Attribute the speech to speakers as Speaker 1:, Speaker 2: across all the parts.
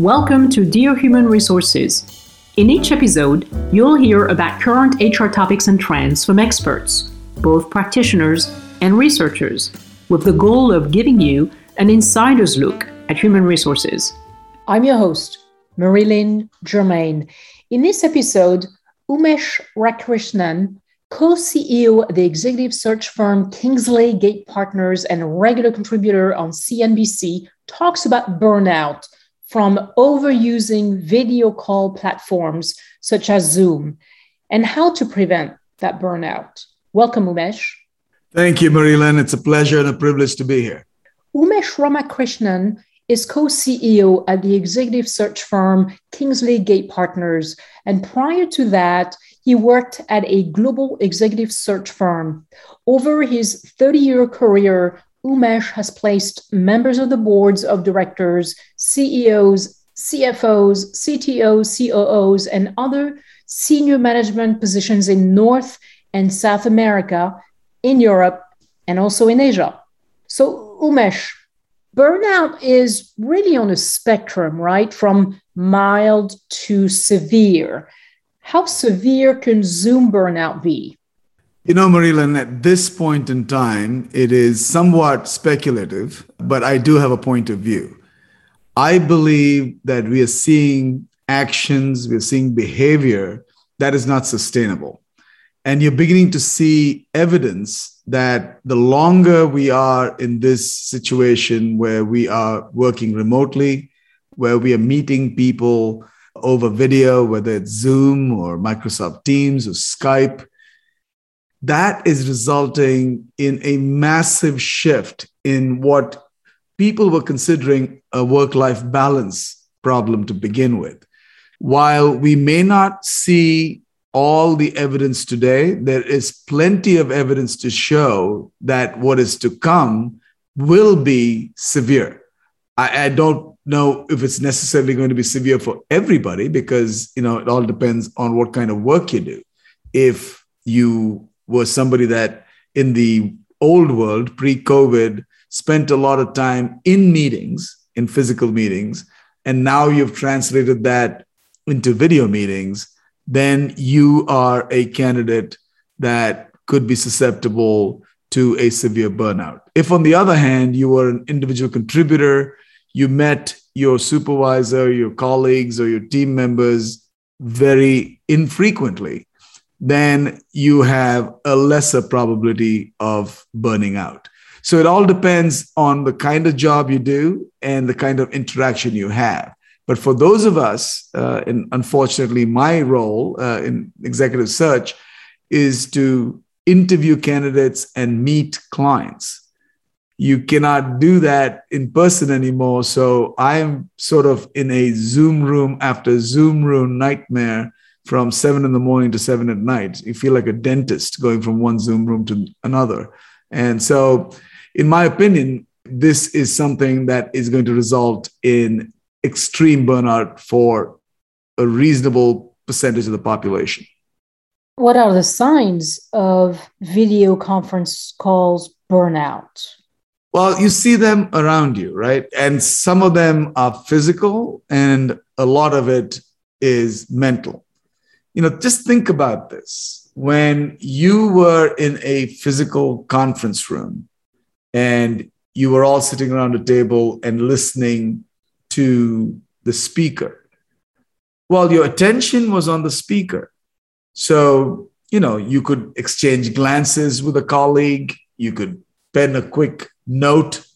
Speaker 1: Welcome to Dear Human Resources. In each episode, you'll hear about current HR topics and trends from experts, both practitioners and researchers, with the goal of giving you an insider's look at human resources.
Speaker 2: I'm your host, Marilyn Germain. In this episode, Umesh Ramakrishnan, co CEO of the executive search firm Kingsley Gate Partners and regular contributor on CNBC, talks about burnout from overusing video call platforms such as Zoom and how to prevent that burnout. Welcome, Umesh.
Speaker 3: Thank you, Marilyn. It's a pleasure and a privilege to be here.
Speaker 2: Umesh Ramakrishnan is co CEO at the executive search firm Kingsley Gate Partners. And prior to that, he worked at a global executive search firm. Over his 30 year career, Umesh has placed members of the boards of directors, CEOs, CFOs, CTOs, COOs, and other senior management positions in North and South America, in Europe, and also in Asia. So, Umesh, burnout is really on a spectrum, right? From mild to severe. How severe can Zoom burnout be?
Speaker 3: You know, Marilyn, at this point in time, it is somewhat speculative, but I do have a point of view. I believe that we are seeing actions, we are seeing behavior that is not sustainable. And you're beginning to see evidence that the longer we are in this situation where we are working remotely, where we are meeting people over video, whether it's Zoom or Microsoft Teams or Skype, that is resulting in a massive shift in what people were considering a work life balance problem to begin with. While we may not see all the evidence today, there is plenty of evidence to show that what is to come will be severe. I, I, don't know if it's necessarily going to be severe for everybody because you know it all depends on what kind of work you do. If you was somebody that in the old world, pre COVID, spent a lot of time in meetings, in physical meetings, and now you've translated that into video meetings, then you are a candidate that could be susceptible to a severe burnout. If, on the other hand, you were an individual contributor, you met your supervisor, your colleagues, or your team members very infrequently, then you have a lesser probability of burning out. So it all depends on the kind of job you do and the kind of interaction you have. But for those of us, uh, and unfortunately, my role uh, in executive search is to interview candidates and meet clients. You cannot do that in person anymore. So I am sort of in a Zoom room after Zoom room nightmare from seven in the morning to seven at night. You feel like a dentist going from one Zoom room to another. And so, in my opinion, this is something that is going to result in extreme burnout for a reasonable percentage of the population.
Speaker 2: What are the signs of video conference calls burnout?
Speaker 3: Well, you see them around you, right? And some of them are physical, and a lot of it is mental you know, just think about this. When you were in a physical conference room and you were all sitting around a table and listening to the speaker, well, your attention was on the speaker. So, you know, you could exchange glances with a colleague, you could pen a quick note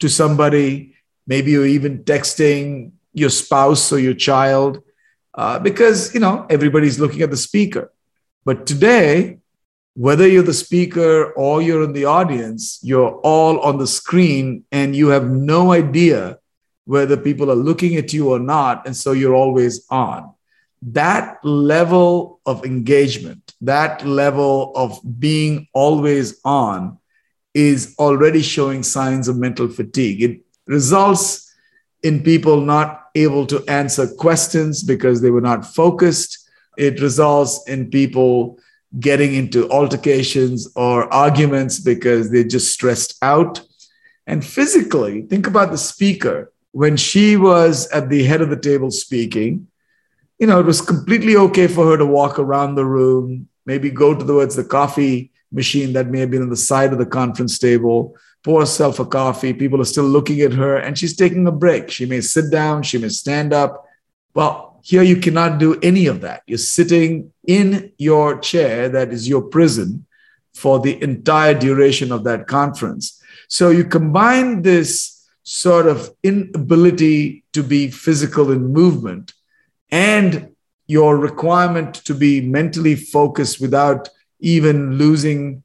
Speaker 3: to somebody, maybe you're even texting your spouse or your child uh, because you know everybody's looking at the speaker. But today, whether you're the speaker or you're in the audience, you're all on the screen and you have no idea whether people are looking at you or not. And so you're always on. That level of engagement, that level of being always on, is already showing signs of mental fatigue. It results in people not able to answer questions because they were not focused. It results in people getting into altercations or arguments because they're just stressed out. And physically, think about the speaker. when she was at the head of the table speaking, you know, it was completely okay for her to walk around the room, maybe go towards the coffee machine that may have been on the side of the conference table, pour herself a coffee. People are still looking at her and she's taking a break. She may sit down, she may stand up. Well, here you cannot do any of that. You're sitting in your chair, that is your prison, for the entire duration of that conference. So you combine this sort of inability to be physical in movement and your requirement to be mentally focused without even losing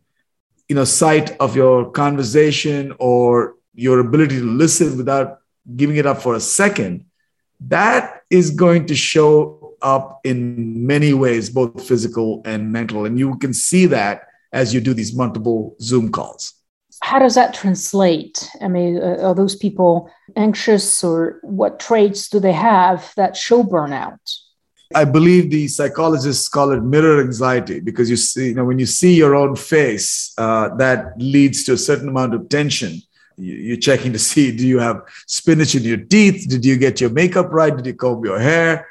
Speaker 3: you know sight of your conversation or your ability to listen without giving it up for a second that is going to show up in many ways both physical and mental. And you can see that as you do these multiple zoom calls.
Speaker 2: How does that translate? I mean uh, are those people anxious or what traits do they have that show burnout
Speaker 3: I believe the psychologists call it mirror anxiety because you see, you know, when you see your own face, uh, that leads to a certain amount of tension. You're checking to see do you have spinach in your teeth? Did you get your makeup right? Did you comb your hair?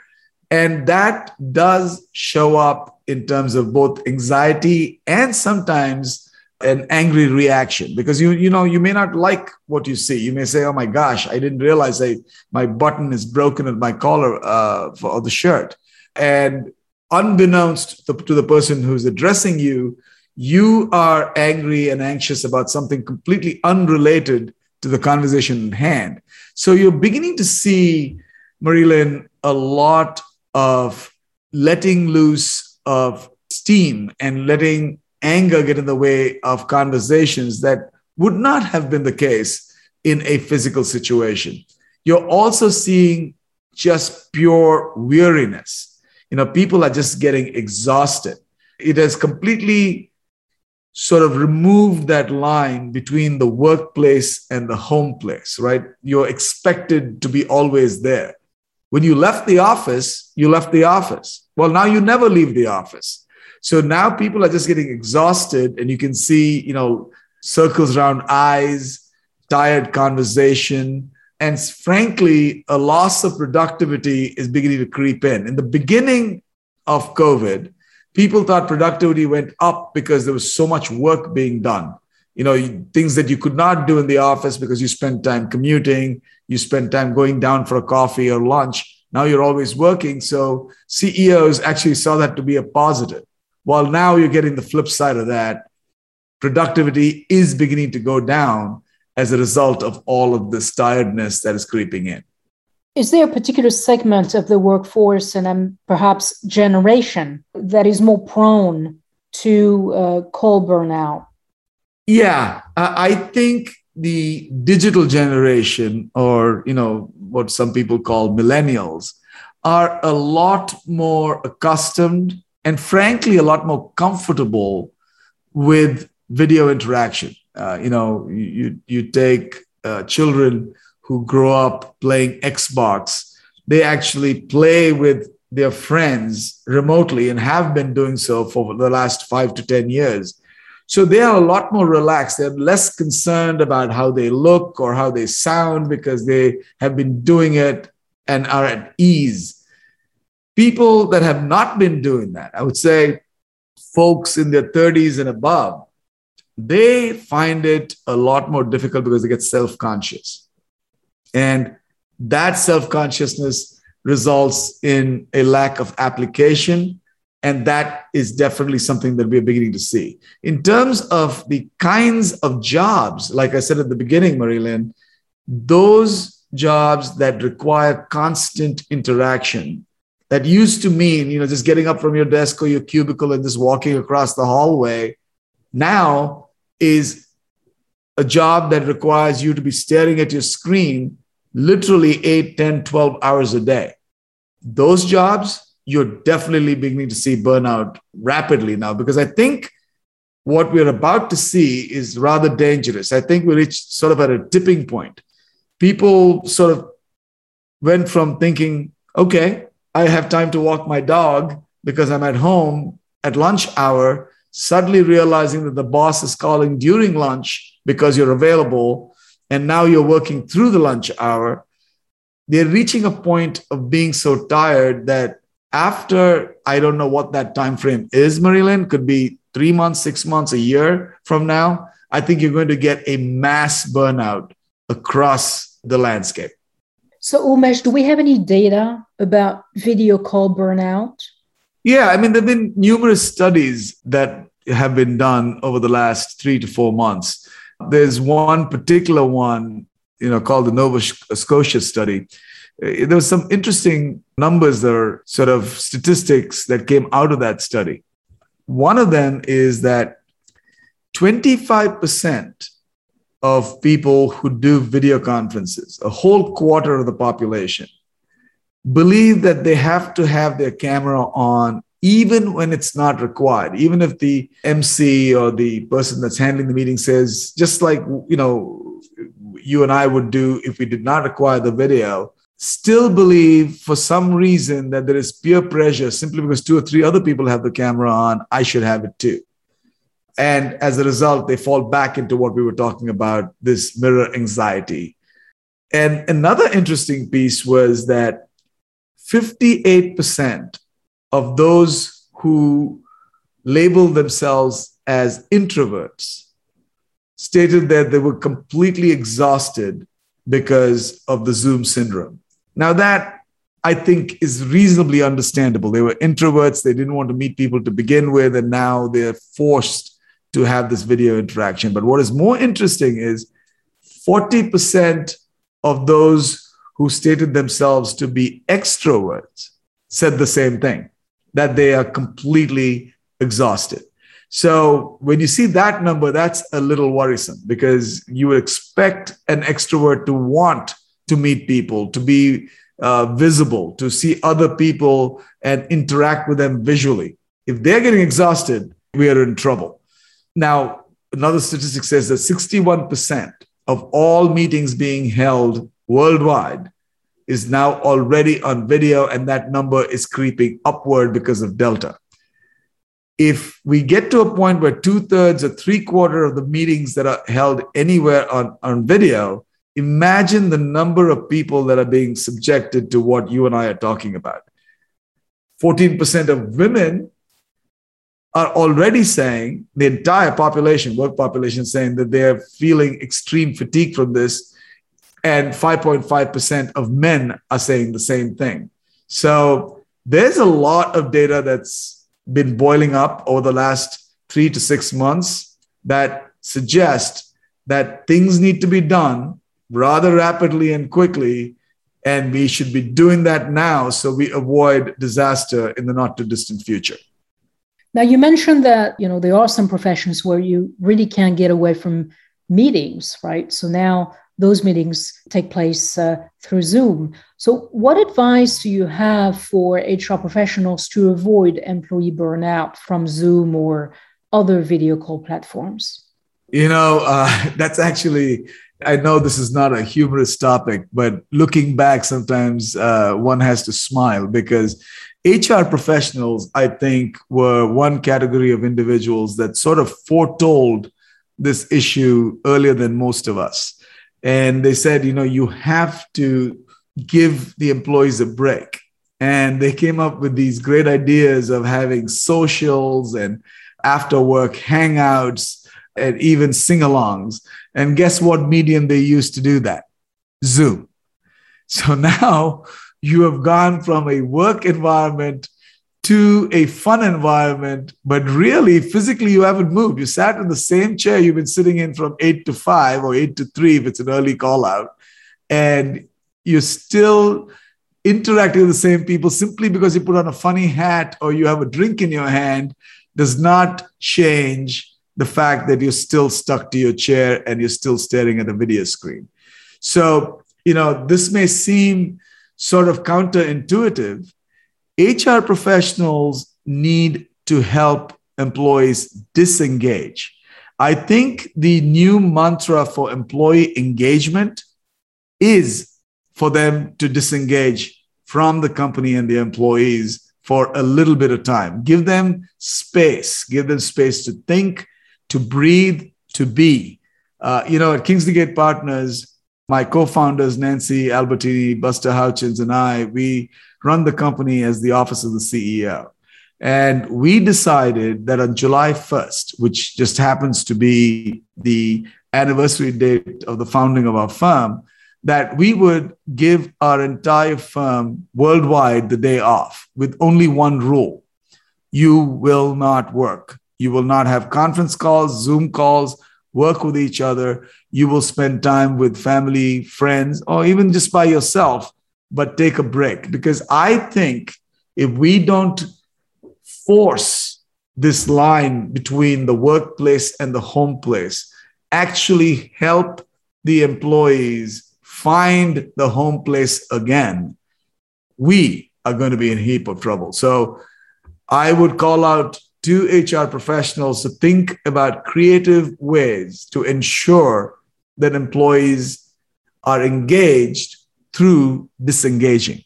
Speaker 3: And that does show up in terms of both anxiety and sometimes an angry reaction because you you know you may not like what you see you may say oh my gosh i didn't realize I, my button is broken at my collar uh, for the shirt and unbeknownst to, to the person who's addressing you, you are angry and anxious about something completely unrelated to the conversation in hand. So you're beginning to see, Marilyn, a lot of letting loose of steam and letting anger get in the way of conversations that would not have been the case in a physical situation. You're also seeing just pure weariness you know people are just getting exhausted. It has completely sort of removed that line between the workplace and the home place right? You're expected to be always there. When you left the office you left the office. Well now you never leave the office. So now people are just getting exhausted and you can see you know circles around eyes tired conversation and frankly, a loss of productivity is beginning to creep in. In the beginning of COVID, people thought productivity went up because there was so much work being done. You know, things that you could not do in the office because you spent time commuting, you spent time going down for a coffee or lunch. Now you're always working. So CEOs actually saw that to be a positive. While now you're getting the flip side of that, productivity is beginning to go down as a result of all of this tiredness that is creeping in.
Speaker 2: Is there a particular segment of the workforce and um, perhaps generation that is more prone to uh, coal burnout?
Speaker 3: Yeah, I think the digital generation, or you know what some people call millennials, are a lot more accustomed and, frankly, a lot more comfortable with video interaction. Uh, you know, you you take uh, children who grow up playing Xbox, they actually play with their friends remotely and have been doing so for the last five to ten years. So they are a lot more relaxed. They're less concerned about how they look or how they sound because they have been doing it and are at ease. People that have not been doing that, I would say folks in their 30s and above, they find it a lot more difficult because they get self conscious. And that self consciousness results in a lack of application. And that is definitely something that we're beginning to see. In terms of the kinds of jobs, like I said at the beginning, Marilyn, those jobs that require constant interaction, that used to mean, you know, just getting up from your desk or your cubicle and just walking across the hallway. Now is a job that requires you to be staring at your screen literally 8, 10, 12 hours a day. Those jobs, you're definitely beginning to see burnout rapidly now because I think what we're about to see is rather dangerous. I think we reached sort of at a tipping point. People sort of went from thinking, okay, I have time to walk my dog because I'm at home at lunch hour suddenly realizing that the boss is calling during lunch because you're available and now you're working through the lunch hour they're reaching a point of being so tired that after I don't know what that time frame is, Marilyn, could be three months, six months, a year from now. I think you're going to get a mass burnout across the landscape.
Speaker 2: So, Umesh, do we have any data about video call burnout?
Speaker 3: Yeah, I mean, there have been numerous studies that have been done over the last three to four months. There's one particular one, you know, called the Nova Scotia study. Uh, there was some interesting numbers that are sort of statistics that came out of that study. One of them is that 25% of people who do video conferences, a whole quarter of the population, believe that they have to have their camera on even when it's not required. Even if the mc or the person that's handling the meeting says just like you know you and i would do if we did not require the video still believe for some reason that there is peer pressure simply because two or three other people have the camera on i should have it too. And as a result they fall back into what we were talking about this mirror anxiety. And another interesting piece was that 58% of those who label themselves as introverts stated that they were completely exhausted because of the Zoom syndrome. Now, that I think is reasonably understandable. They were introverts, they didn't want to meet people to begin with, and now they're forced to have this video interaction. But what is more interesting is 40% of those who stated themselves to be extroverts said the same thing that they are completely exhausted. So when you see that number, that's a little worrisome because you would expect an extrovert to want to meet people, to be uh, visible, to see other people and interact with them visually. If they're getting exhausted, we are in trouble. Now, another statistic says that 61% of all meetings being held worldwide is now already on video, and that number is creeping upward because of Delta. If we get to a point where two thirds or three quarter of the meetings that are held anywhere on, on video, imagine the number of people that are being subjected to what you and I are talking about. 14% of women are already saying, the entire population, work population, saying that they're feeling extreme fatigue from this and 5.5% of men are saying the same thing. So there's a lot of data that's been boiling up over the last three to six months that suggest that things need to be done rather rapidly and quickly. And we should be doing that now so we avoid disaster in the not too distant future.
Speaker 2: Now you mentioned that you know there are some professions where you really can't get away from meetings, right? So now those meetings take place uh, through Zoom. So, what advice do you have for HR professionals to avoid employee burnout from Zoom or other video call platforms?
Speaker 3: You know, uh, that's actually, I know this is not a humorous topic, but looking back, sometimes uh, one has to smile because HR professionals, I think, were one category of individuals that sort of foretold this issue earlier than most of us and they said, you know, you have to give the employees a break. And they came up with these great ideas of having socials and after work hangouts and even sing alongs. And guess what medium they used to do that? Zoom. So now you have gone from a work environment to a fun environment, but really physically you haven't moved. You sat in the same chair you've been sitting in from eight to five or eight to three if it's an early call out, and you're still interacting with the same people simply because you put on a funny hat or you have a drink in your hand does not change the fact that you're still stuck to your chair and you're still staring at a video screen. So, you know, this may seem sort of counterintuitive, HR professionals need to help employees disengage. I think the new mantra for employee engagement is for them to disengage from the company and the employees for a little bit of time. Give them space, give them space to think, to breathe, to be. Uh, you know, at Kingsley Gate Partners, my co-founders Nancy Albertini, Buster hutchins and I, we run the company as the office of the CEO. And we decided that on July 1st, which just happens to be the anniversary date of the founding of our firm, that we would give our entire firm worldwide the day off with only one rule you will not work. You will not have conference calls, Zoom calls, work with each other. You will spend time with family, friends, or even just by yourself, but take a break. Because I think if we don't force this line between the workplace and the home place, actually help the employees find the home place again, we are going to be in a heap of trouble. So I would call out to HR professionals to think about creative ways to ensure that employees are engaged through disengaging.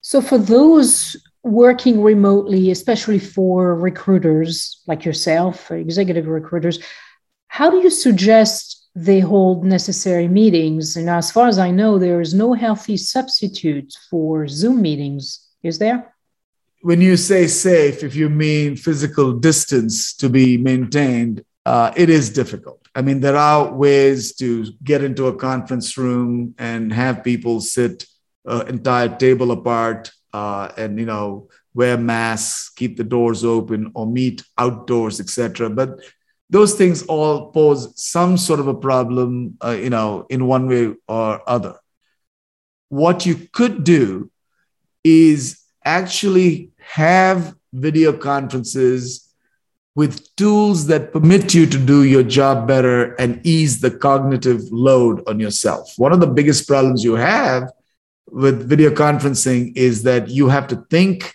Speaker 2: So, for those working remotely, especially for recruiters like yourself, executive recruiters, how do you suggest they hold necessary meetings? And as far as I know, there is no healthy substitute for Zoom meetings, is there?
Speaker 3: When you say safe, if you mean physical distance to be maintained, uh, it is difficult. I mean, there are ways to get into a conference room and have people sit uh, entire table apart uh, and you know wear masks, keep the doors open, or meet outdoors, etc. But those things all pose some sort of a problem, uh, you know, in one way or other. What you could do is actually have video conferences with tools that permit you to do your job better and ease the cognitive load on yourself. One of the biggest problems you have with video conferencing is that you have to think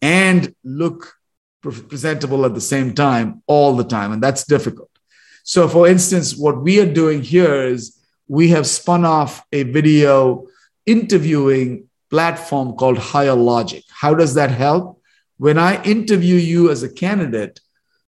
Speaker 3: and look presentable at the same time all the time and that's difficult. So for instance what we are doing here is we have spun off a video interviewing platform called HireLogic. How does that help? When i interview you as a candidate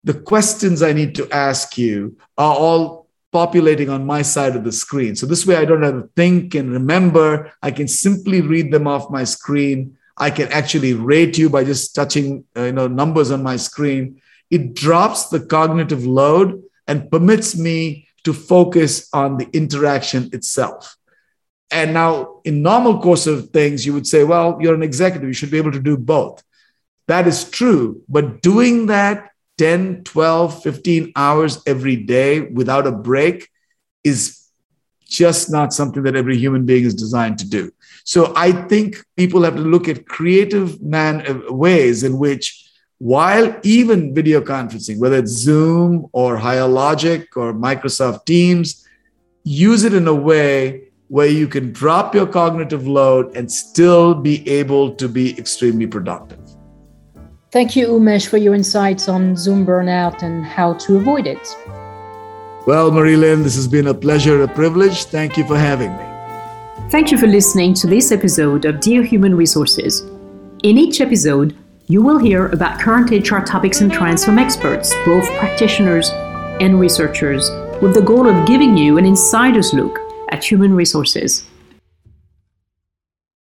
Speaker 3: the questions i need to ask you are all populating on my side of the screen. So this way I don't have to think and remember. I can simply read them off my screen. I can actually rate you by just touching uh, you know numbers on my screen. It drops the cognitive load and permits me to focus on the interaction itself. And now, in normal course of things, you would say, well, you're an executive, you should be able to do both. That is true. But doing that 10, 12, 15 hours every day without a break is just not something that every human being is designed to do. So I think people have to look at creative man uh, ways in which while even video conferencing, whether it's Zoom or HireLogic or Microsoft Teams, use it in a way where you can drop your cognitive load and still be able to be extremely productive.
Speaker 2: Thank you, Umesh, for your insights on Zoom burnout and how to avoid it.
Speaker 3: Well, Marilyn, this has been a pleasure, a privilege. Thank you for having me.
Speaker 1: Thank you for listening to this episode of Dear Human Resources. In each episode, you will hear about current HR topics and trends from experts, both practitioners and researchers, with the goal of giving you an insider's look at human resources.